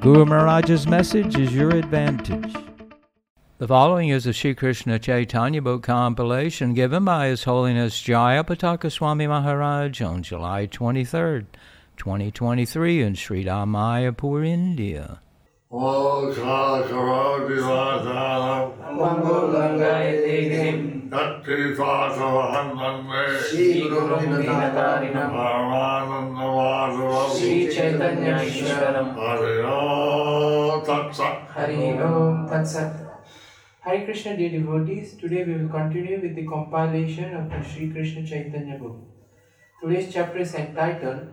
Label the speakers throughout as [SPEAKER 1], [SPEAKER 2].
[SPEAKER 1] Guru Maharaj's message is your advantage. The following is a Sri Krishna Chaitanya book compilation given by His Holiness Jayapataka Swami Maharaj on July 23rd, 2023 in Sri Mayapur, India.
[SPEAKER 2] Dinatarinam
[SPEAKER 3] Paramanandavasavam
[SPEAKER 2] Shri Chaitanya Ishwaram
[SPEAKER 3] Hariyo Tatsat
[SPEAKER 2] Hari Om Tat Sat Hare Krishna dear devotees, today we will continue with the compilation of the Sri Krishna Chaitanya book. Today's chapter is entitled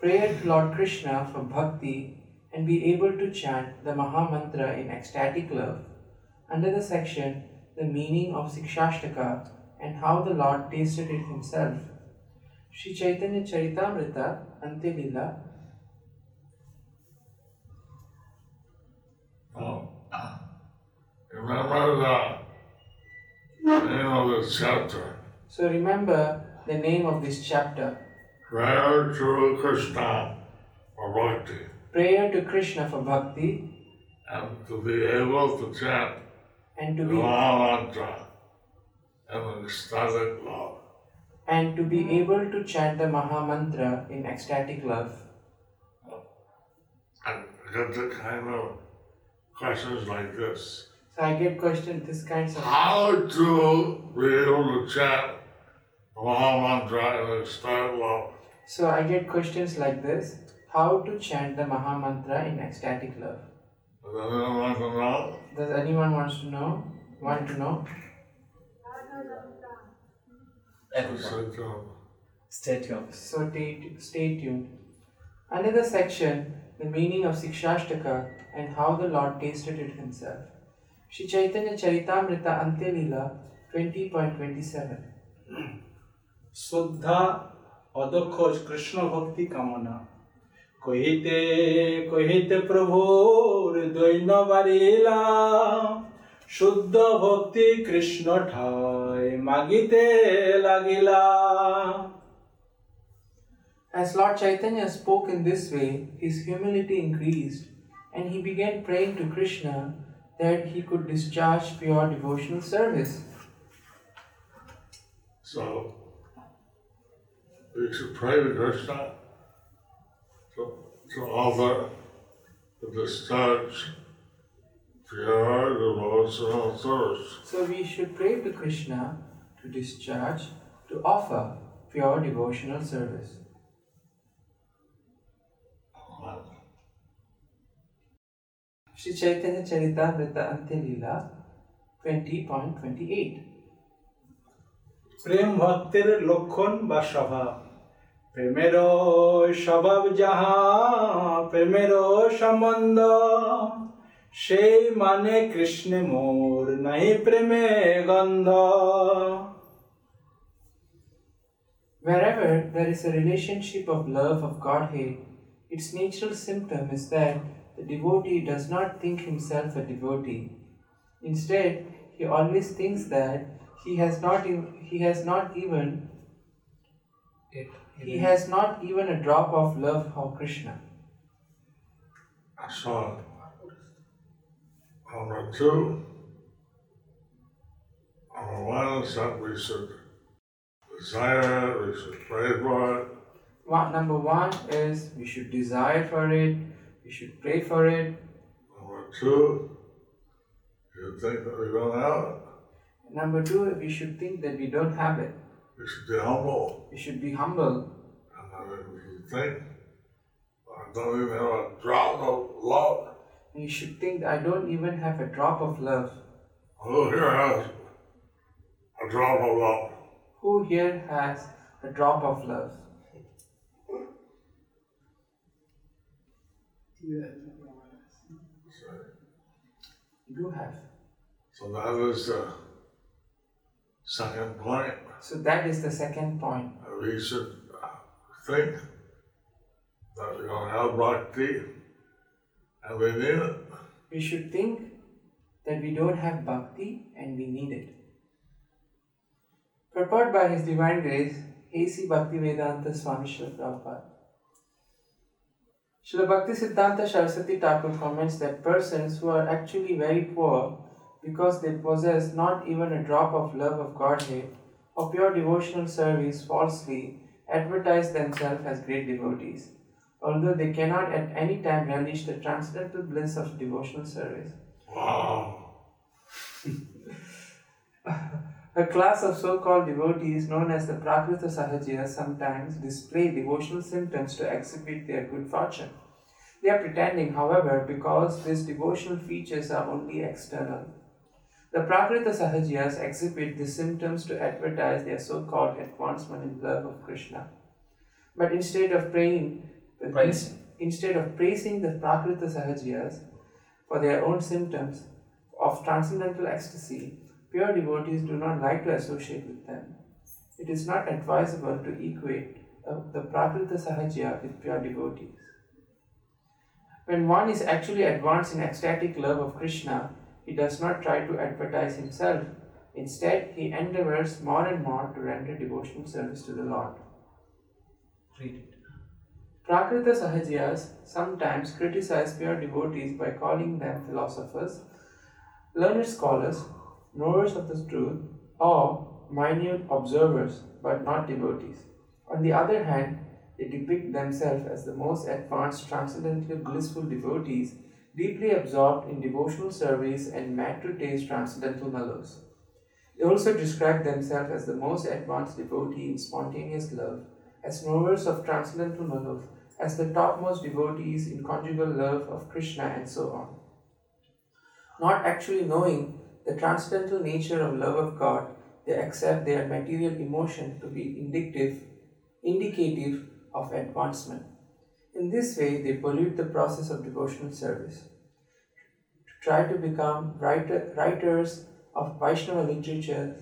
[SPEAKER 2] Prayer to Lord Krishna for Bhakti and be able to chant the Maha Mantra in ecstatic love. Under the section The meaning of Sikshashtaka and how the Lord tasted it himself. Sri Chaitanya Charitamrita Antya Leela
[SPEAKER 3] Oh, Remember the name of this chapter.
[SPEAKER 2] So remember the name of this chapter
[SPEAKER 3] to Krishna Bhakti
[SPEAKER 2] Prayer to Krishna for Bhakti
[SPEAKER 3] and to be able to chant
[SPEAKER 2] and to
[SPEAKER 3] the
[SPEAKER 2] be
[SPEAKER 3] Mahamantra and ecstatic love.
[SPEAKER 2] and to be able to chant the Maha Mantra in ecstatic love.
[SPEAKER 3] And get the kind of questions like this.
[SPEAKER 2] So I get questioned this kinds of
[SPEAKER 3] How to be able to chant the Mahamantra in ecstatic love?
[SPEAKER 2] so I get questions like this. How to chant the Maha Mantra in ecstatic love?
[SPEAKER 3] Does anyone want to know?
[SPEAKER 2] Does anyone wants to know? Want to know?
[SPEAKER 3] Say to them.
[SPEAKER 4] Stay tuned.
[SPEAKER 2] So stay, stay tuned. Under the section, the meaning of Sikshashtaka and how the Lord tasted it himself. Shri Chaitanya Charitamrita Antyalila 20.27
[SPEAKER 4] শুদ্ধা অদক্ষ কৃষ্ণ ভক্তি কামনা কহিতে কহিতে প্রভুর দৈন বারিলা শুদ্ধ ভক্তি কৃষ্ণ ঠায় মাগিতে লাগিলা
[SPEAKER 2] As Lord Chaitanya spoke in this way, his humility increased, and he began praying to Krishna that he could discharge pure devotional service.
[SPEAKER 3] So, we should pray to Krishna to, to offer the discharge pure devotional service.
[SPEAKER 2] So we should pray to Krishna to discharge, to offer pure devotional service. Shri Chaitanya Charitamrita Antyalila 20.28
[SPEAKER 4] প্রেম ভক্তের লক্ষণ বা স্বভাব প্রেমের স্বভাব যাহা প্রেমের সম্বন্ধ সেই মানে কৃষ্ণে মোর নাই প্রেমে গন্ধ
[SPEAKER 2] Wherever there is a relationship of love of Godhead, its natural symptom is that the devotee does not think himself a devotee. Instead, he always thinks that he has not ev- he has not even he has not even a drop of love for Krishna.
[SPEAKER 3] So, number two, number one is that we should desire it, we should pray for it,
[SPEAKER 2] One, number one is we should desire for it, we should pray for it.
[SPEAKER 3] Number two, you think that we don't have it,
[SPEAKER 2] Number two, we should think that we don't have it.
[SPEAKER 3] We should be humble.
[SPEAKER 2] We should be humble.
[SPEAKER 3] And then we should think, I don't even have a drop of love.
[SPEAKER 2] And you should think I don't even have a drop of love.
[SPEAKER 3] Who here has a drop of love?
[SPEAKER 2] Who here has a drop of love?
[SPEAKER 3] You
[SPEAKER 2] do have.
[SPEAKER 3] So that is the second point.
[SPEAKER 2] So that is the second point.
[SPEAKER 3] We should think that we don't have bhakti and we need it.
[SPEAKER 2] We should think that we don't have bhakti and we need it. Purport by His Divine Grace, A.C. Bhaktivedanta Swami Srila Prabhupada. Srila Bhakti Siddhanta Saraswati Thakur comments that persons who are actually very poor because they possess not even a drop of love of Godhead or pure devotional service falsely advertise themselves as great devotees, although they cannot at any time relish the transcendental bliss of devotional service.
[SPEAKER 3] Wow.
[SPEAKER 2] A class of so called devotees known as the Prakrita Sahajya sometimes display devotional symptoms to exhibit their good fortune. They are pretending, however, because these devotional features are only external. The Prakrita Sahajyas exhibit these symptoms to advertise their so called advancement in love of Krishna. But instead of praying,
[SPEAKER 1] Praise.
[SPEAKER 2] instead of praising the Prakrita Sahajyas for their own symptoms of transcendental ecstasy, pure devotees do not like to associate with them. It is not advisable to equate uh, the Prakrita Sahajya with pure devotees. When one is actually advanced in ecstatic love of Krishna, he does not try to advertise himself. Instead, he endeavors more and more to render devotional service to the Lord. Prakrita Sahajyas sometimes criticize pure devotees by calling them philosophers, learned scholars, knowers of the truth, or minute observers, but not devotees. On the other hand, they depict themselves as the most advanced, transcendently blissful devotees, deeply absorbed in devotional service and mad to taste transcendental mellows. They also describe themselves as the most advanced devotee in spontaneous love, as knowers of transcendental mellows, as the topmost devotees in conjugal love of Krishna, and so on. Not actually knowing the transcendental nature of love of God, they accept their material emotion to be indicative, indicative of advancement. In this way, they pollute the process of devotional service. To try to become writer, writers of Vaishnava literature,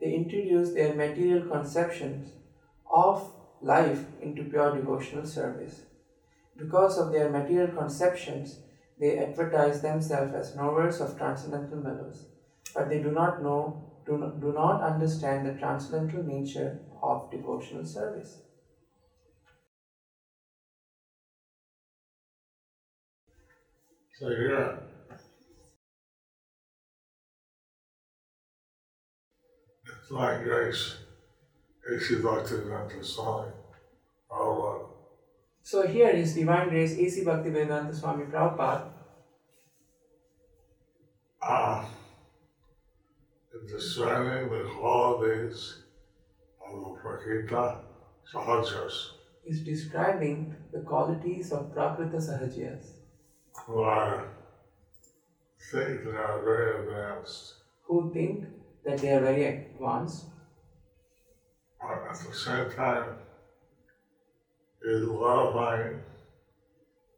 [SPEAKER 2] they introduce their material conceptions of life into pure devotional service. Because of their material conceptions, they advertise themselves as knowers of transcendental mellows, but they do not know, do not, do not understand the transcendental nature of devotional service.
[SPEAKER 3] So here, it's like grace, A.C. Bhaktivedanta Swami, Prabhupada.
[SPEAKER 2] So here is Divine Grace A.C. Bhaktivedanta Swami Prabhupada
[SPEAKER 3] Ah, in describing the qualities of the Prakrita Sahajyas,
[SPEAKER 2] is describing the qualities of Prakrita Sahajyas
[SPEAKER 3] who think they are very advanced,
[SPEAKER 2] who think that they are very advanced,
[SPEAKER 3] but at the same time is glorifying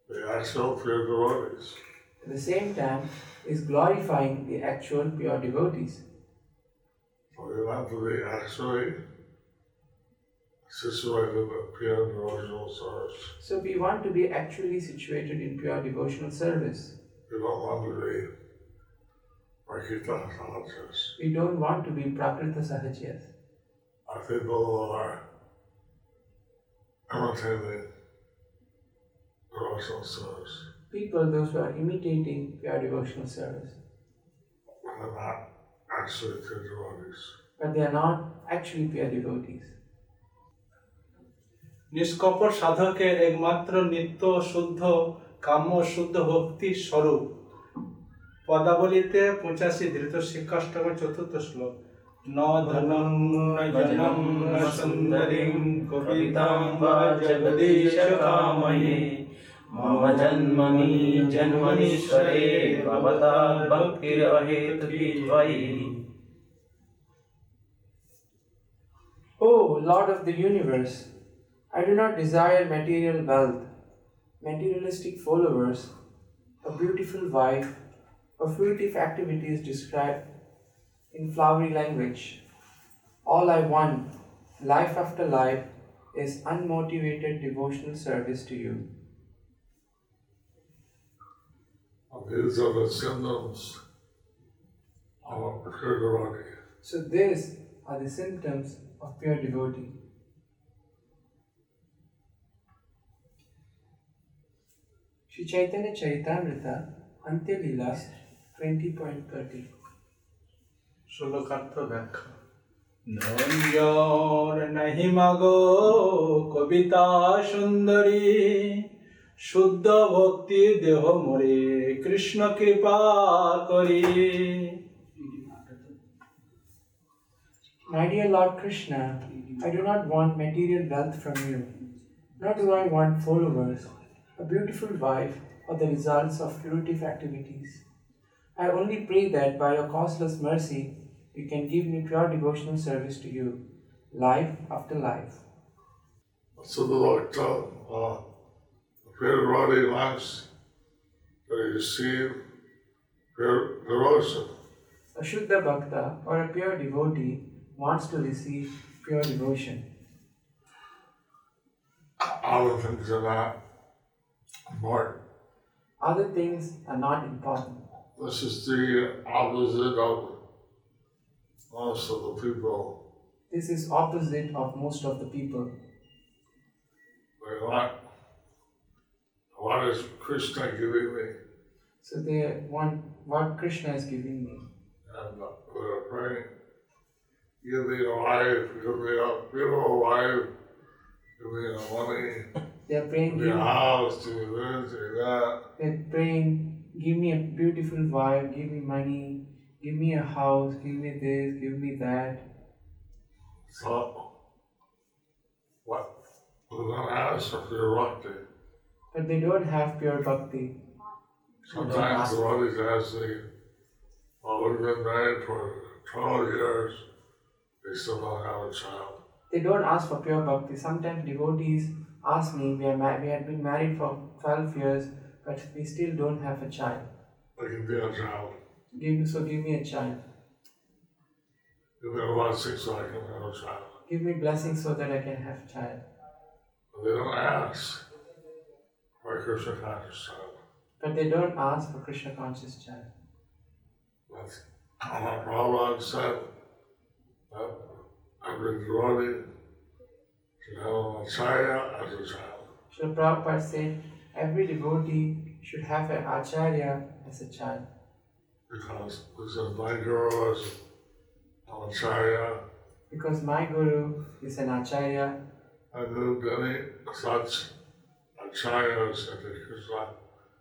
[SPEAKER 3] the actual pure devotees.
[SPEAKER 2] at the same time is glorifying the actual pure devotees.
[SPEAKER 3] So we want to be actually situated pure devotional service.
[SPEAKER 2] So we want to be actually situated in pure devotional service.
[SPEAKER 3] We don't want to be Prakrita Sahajyas.
[SPEAKER 2] We don't want to be Prakrita Sahajyas.
[SPEAKER 3] Our people are imitating devotional service.
[SPEAKER 2] People, those who are imitating pure devotional service,
[SPEAKER 3] and They're not actually true devotees.
[SPEAKER 2] but they are not actually pure devotees.
[SPEAKER 4] নিষ্কপট সাধকের একমাত্র নিত্য শুদ্ধ কাম্য শুদ্ধ ভক্তি স্বরূপ। পদাবলিতে পঁচাশি ধৃত শিক্ষাষ্টম চতুর্থ শ্লোক। ন লর্ড অফ দ্য ইউনিভার্স বা
[SPEAKER 2] I do not desire material wealth, materialistic followers, a beautiful wife, A fruitive activity is described in flowery language. All I want, life after life, is unmotivated devotional service to you.
[SPEAKER 3] These are the symptoms of a pure devotee.
[SPEAKER 2] So, these are the symptoms of pure devotee. Shri Chaitanya Charitamrita, Antya Leela 20.30
[SPEAKER 4] শ্লোকার্থ ব্যাখ্যা নঞ্জন নাহি মাগো কবিতা সুন্দরী শুদ্ধ ভক্তি দেহ মরে কৃষ্ণ কৃপা করি
[SPEAKER 2] My dear Lord Krishna, I do not want material wealth from you, nor do I want followers, a beautiful wife, or the results of fruitive activities. I only pray that by your causeless mercy, you can give me pure devotional service to you, life after life.
[SPEAKER 3] So the Lord told uh, a pure devotee wants to receive pure devotion.
[SPEAKER 2] A Shuddha Bhakta, or a pure devotee, wants to receive pure devotion.
[SPEAKER 3] Other things are not important.
[SPEAKER 2] Other things are not important.
[SPEAKER 3] This is the opposite of most of the people.
[SPEAKER 2] This is opposite of most of the people.
[SPEAKER 3] They want, what is Krishna giving me?
[SPEAKER 2] So they want what Krishna is giving me.
[SPEAKER 3] And they're praying, give me a life, give me a beautiful wife, give me the money,
[SPEAKER 2] They are praying,
[SPEAKER 3] give me
[SPEAKER 2] give,
[SPEAKER 3] a house, me this, me that.
[SPEAKER 2] they're praying, give me a beautiful wife, give me money, give me a house, give me this, give me that.
[SPEAKER 3] So, what? We're going to ask if you're bhakti.
[SPEAKER 2] But they don't have pure bhakti.
[SPEAKER 3] Sometimes the devotees ask me, well, we've been married for 12 years, they still don't have a child.
[SPEAKER 2] They don't ask for pure bhakti. Sometimes devotees ask me, we, are ma- we had been married for 12 years, but we still don't have a child.
[SPEAKER 3] They can be a child.
[SPEAKER 2] Give, so give me a child.
[SPEAKER 3] Give me a blessing so I can have a child.
[SPEAKER 2] Give me blessings so that I can have a child.
[SPEAKER 3] But they don't ask for a Krishna conscious child.
[SPEAKER 2] But they don't ask for Krishna conscious child.
[SPEAKER 3] That's how Prabhupada said that every devotee should have an acharya as a child.
[SPEAKER 2] Srila Prabhupada said every devotee should have an acharya as a child.
[SPEAKER 3] Because he said, my guru is an acharya.
[SPEAKER 2] Because my guru is an acharya,
[SPEAKER 3] I knew many such acharyas in the Krishna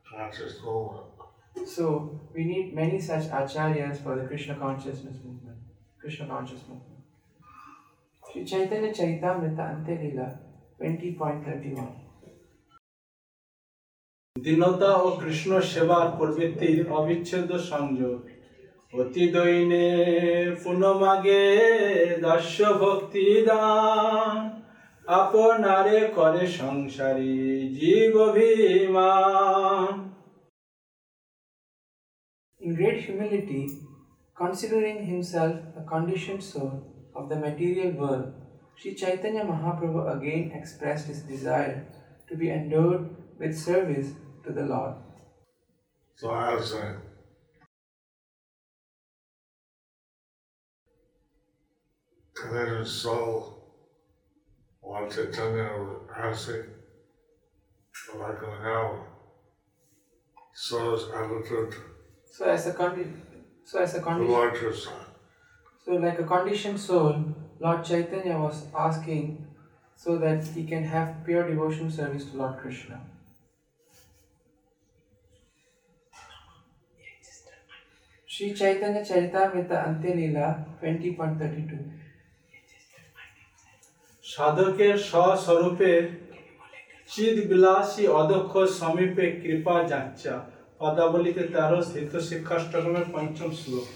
[SPEAKER 3] conscious movement.
[SPEAKER 2] so we need many such acharyas for the Krishna consciousness movement. Krishna conscious movement. Sri Chaitanya Charitamrita Ante Leela 20.31
[SPEAKER 4] দীনতা ও কৃষ্ণ সেবার প্রবৃত্তির অবিচ্ছেদ্য সংযোগ অতি দৈনে পুনমাগে দাস্য ভক্তি দান আপনারে করে সংসারী জীব অভিমান
[SPEAKER 2] In great humility, considering himself a conditioned soul of the material world, Sri Chaitanya Mahaprabhu again expressed his desire to be endowed with service to the Lord.
[SPEAKER 3] So I was saying, conditioned soul, Lord Chaitanya was asking if I can have source attitude
[SPEAKER 2] So as a condi- so as a condition. So like a conditioned soul, Lord Chaitanya was asking so that he can have pure devotional service to Lord Krishna. Sri Chaitanya Charitamrita Ante Leela 20.32
[SPEAKER 4] সাধকের স্বস্বরূপে চিদ বিলাসী অদক্ষ সমীপে কৃপা যাচ্ছা পদাবলিতে তেরো স্থিত শিক্ষাষ্টকমের পঞ্চম শ্লোক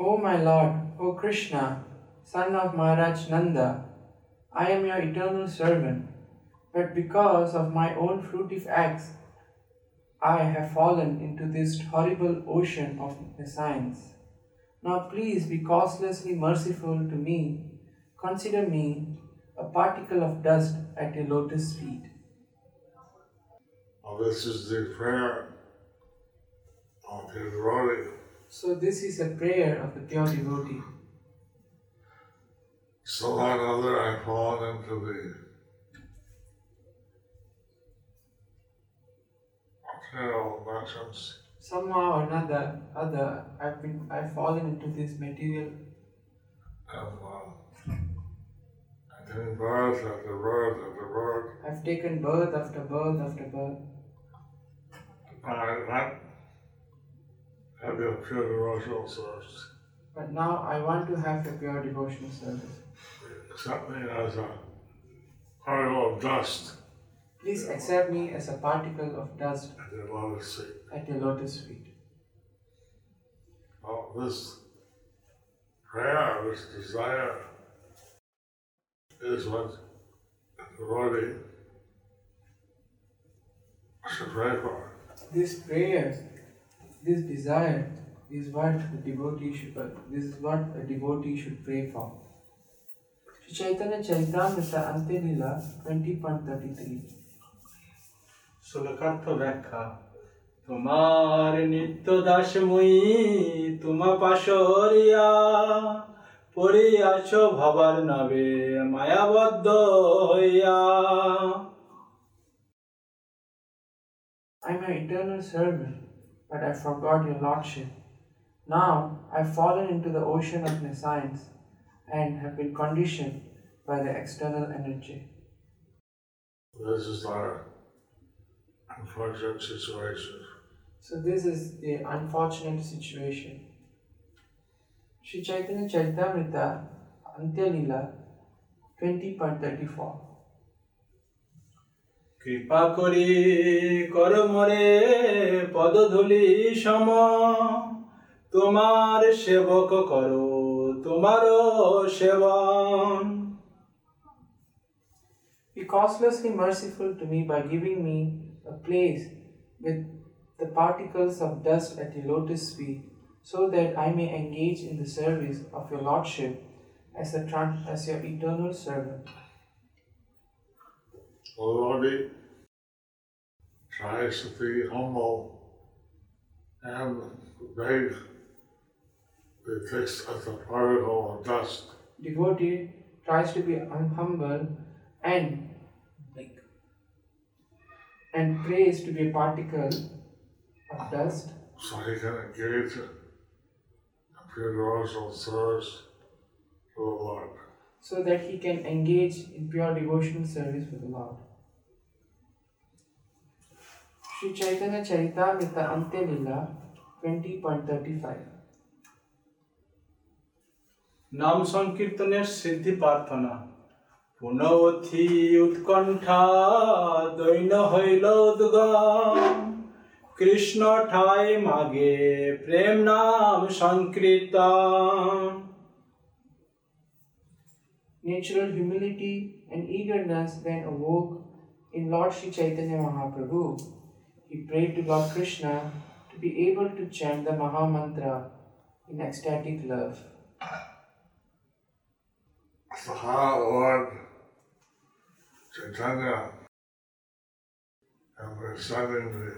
[SPEAKER 2] O my Lord, O Krishna, son of Maharaj Nanda, I am your eternal servant, but because of my own fruitive acts, I have fallen into this horrible ocean of nescience. Now please be causelessly merciful to me. Consider me a particle of dust at your lotus feet.
[SPEAKER 3] Now, this is the prayer of his devotee.
[SPEAKER 2] So this is a prayer of the pure devotee.
[SPEAKER 3] Somehow or other, I've fallen into the
[SPEAKER 2] Somehow or another, other, I've been, I've fallen into this material.
[SPEAKER 3] And I'm taking birth after birth after birth,
[SPEAKER 2] I've taken birth after birth after birth,
[SPEAKER 3] and I not have the pure devotional source.
[SPEAKER 2] but now I want to have a pure devotional service.
[SPEAKER 3] Accept me as a particle of dust
[SPEAKER 2] Please accept me as a particle of dust
[SPEAKER 3] at your lotus feet.
[SPEAKER 2] at your lotus feet.
[SPEAKER 3] Well, this prayer, this desire, is what the devotee should pray for.
[SPEAKER 2] This prayer, this desire is what the devotee should, this is what a devotee should pray for. Chaitanya Charitamrita Antya Leela 20.33
[SPEAKER 4] শ্লোকার্থ ব্যাখ্যা তোমার নিত্য দাস মুই তোমা পাশরিয়া পড়িয়াছ ভবার নাবে মায়াবদ্ধ হইয়া
[SPEAKER 2] I am your eternal servant, but I forgot your lordship. Now I have fallen into the ocean of nescience and have been conditioned by the external energy.
[SPEAKER 3] This is our unfortunate situation.
[SPEAKER 2] So this is the unfortunate situation. Sri Chaitanya Charitamrita Antyalila 20.34
[SPEAKER 4] কৃপা করি কর মরে পদধূলি সম তোমার সেবক করো তোমার সেবন
[SPEAKER 2] Be causelessly merciful to me by giving me a place with the particles of dust at your lotus feet, so that I may engage in the service of your Lordship as, a tran- as your eternal servant.
[SPEAKER 3] The devotee tries to be humble and beg be fixed as a particle of dust.
[SPEAKER 2] Devotee tries to be humble and and prays to be a particle of dust.
[SPEAKER 3] So he can engage pure devotional service to the Lord.
[SPEAKER 2] So that he can engage in pure devotional service for the Lord. Sri Chaitanya Charita, Charitamrita Antya Leela 20.35
[SPEAKER 4] নাম সংকীর্তনের সিদ্ধি প্রার্থনা পুনঃথি উৎকণ্ঠা দৈন হইল উদ্গম কৃষ্ণ ঠাই মাগে প্রেম নাম সংকীর্তন
[SPEAKER 2] Natural humility and eagerness then awoke in Lord Sri Chaitanya Mahaprabhu. He prayed to Lord Krishna to be able to chant the Maha Mantra in ecstatic love.
[SPEAKER 3] So how Lord Chaitanya and reciting the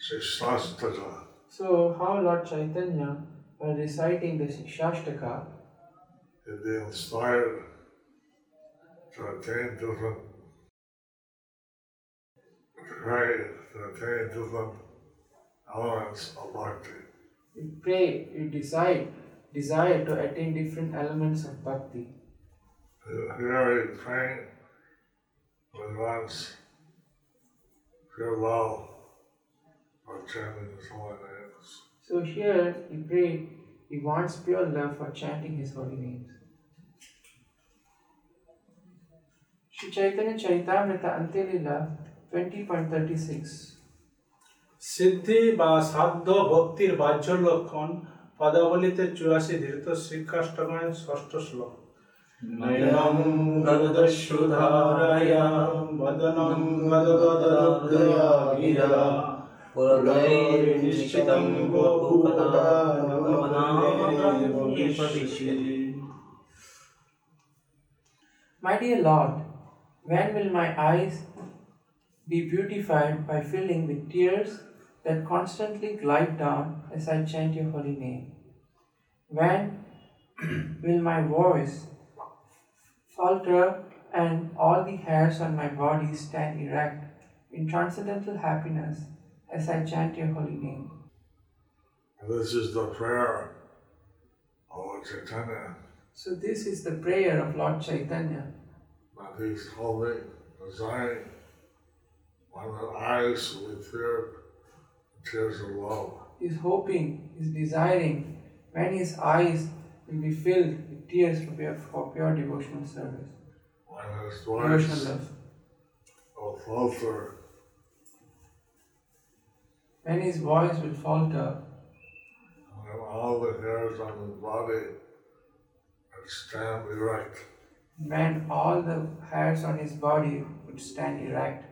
[SPEAKER 3] Shastaka
[SPEAKER 2] So, how Lord Chaitanya, while reciting the Shashtaka,
[SPEAKER 3] is be inspired to attain different grade, to attain different elements of bhakti.
[SPEAKER 2] you pray, you decide, desire to attain different elements of bhakti.
[SPEAKER 3] Here he praying advance. Farewell, our chanting His holy names.
[SPEAKER 2] So here he prayed, he wants pure love for chanting His holy names. Shri Chaitanya Charitamrita Antilila 20.36
[SPEAKER 4] Siddhi ba saddho bhaktir bajjo lakhan padavalite churasi dhirta srikashtagane sastra नयनं तदश्रुधारया वदनं वदवदलब्धया गिरा पुरदैर्निश्चितं गोपुकदा
[SPEAKER 2] My dear Lord, when will my eyes be beautified by filling with tears that constantly glide down as I chant your holy name? When will my voice falter and all the hairs on my body stand erect in transcendental happiness as I chant your holy name?
[SPEAKER 3] This is the prayer of Lord Chaitanya
[SPEAKER 2] So, this is the prayer of Lord Chaitanya.
[SPEAKER 3] that he's holding, desiring eyes will be filled with tears of love.
[SPEAKER 2] He's hoping, he's desiring when his eyes will be filled tears for pure, for pure devotional service,
[SPEAKER 3] When his
[SPEAKER 2] devotional
[SPEAKER 3] voice
[SPEAKER 2] love.
[SPEAKER 3] will falter
[SPEAKER 2] When his voice will falter,
[SPEAKER 3] and all the hairs on his body will stand erect.
[SPEAKER 2] when all the hairs on his body would stand erect,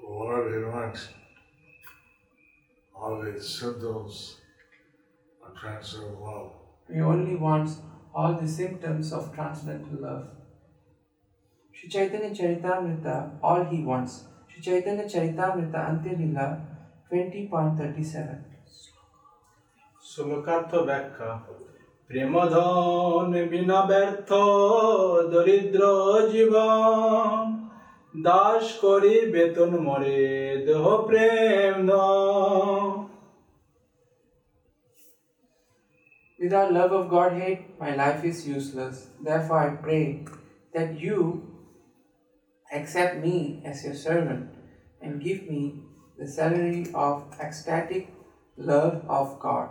[SPEAKER 3] The Lord, he wants all these symptoms of transcendental love.
[SPEAKER 2] he only wants all the symptoms of transcendental love. Sri Chaitanya Charitamrita, all he wants. Sri Chaitanya Charitamrita Antyalila 20.37.
[SPEAKER 4] শ্লোকার্থ ব্যাখ্যা প্রেমধন বিনা ব্যর্থ দরিদ্র জীবন দাস করি বেতন মরে দেহ প্রেম ধন।
[SPEAKER 2] Without love of Godhead, my life is useless. Therefore, I pray that you accept me as your servant and give me the salary of ecstatic love of God.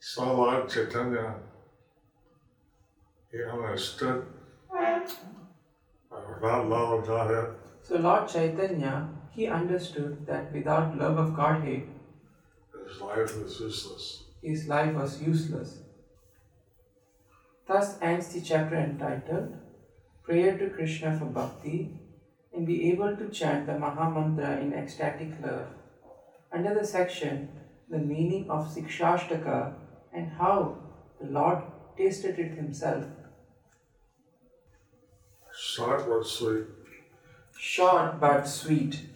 [SPEAKER 3] So Lord Chaitanya, he understood that without love of Godhead,
[SPEAKER 2] So, Lord Chaitanya, he understood that without love of Godhead,
[SPEAKER 3] his life is useless.
[SPEAKER 2] His life was useless. Thus ends the chapter entitled Prayer to Krishna for Bhakti and be able to chant the Maha Mantra in ecstatic love. Under the section, the meaning of Sikshashtaka and how the Lord tasted it himself.
[SPEAKER 3] Short but sweet.
[SPEAKER 2] Short but sweet.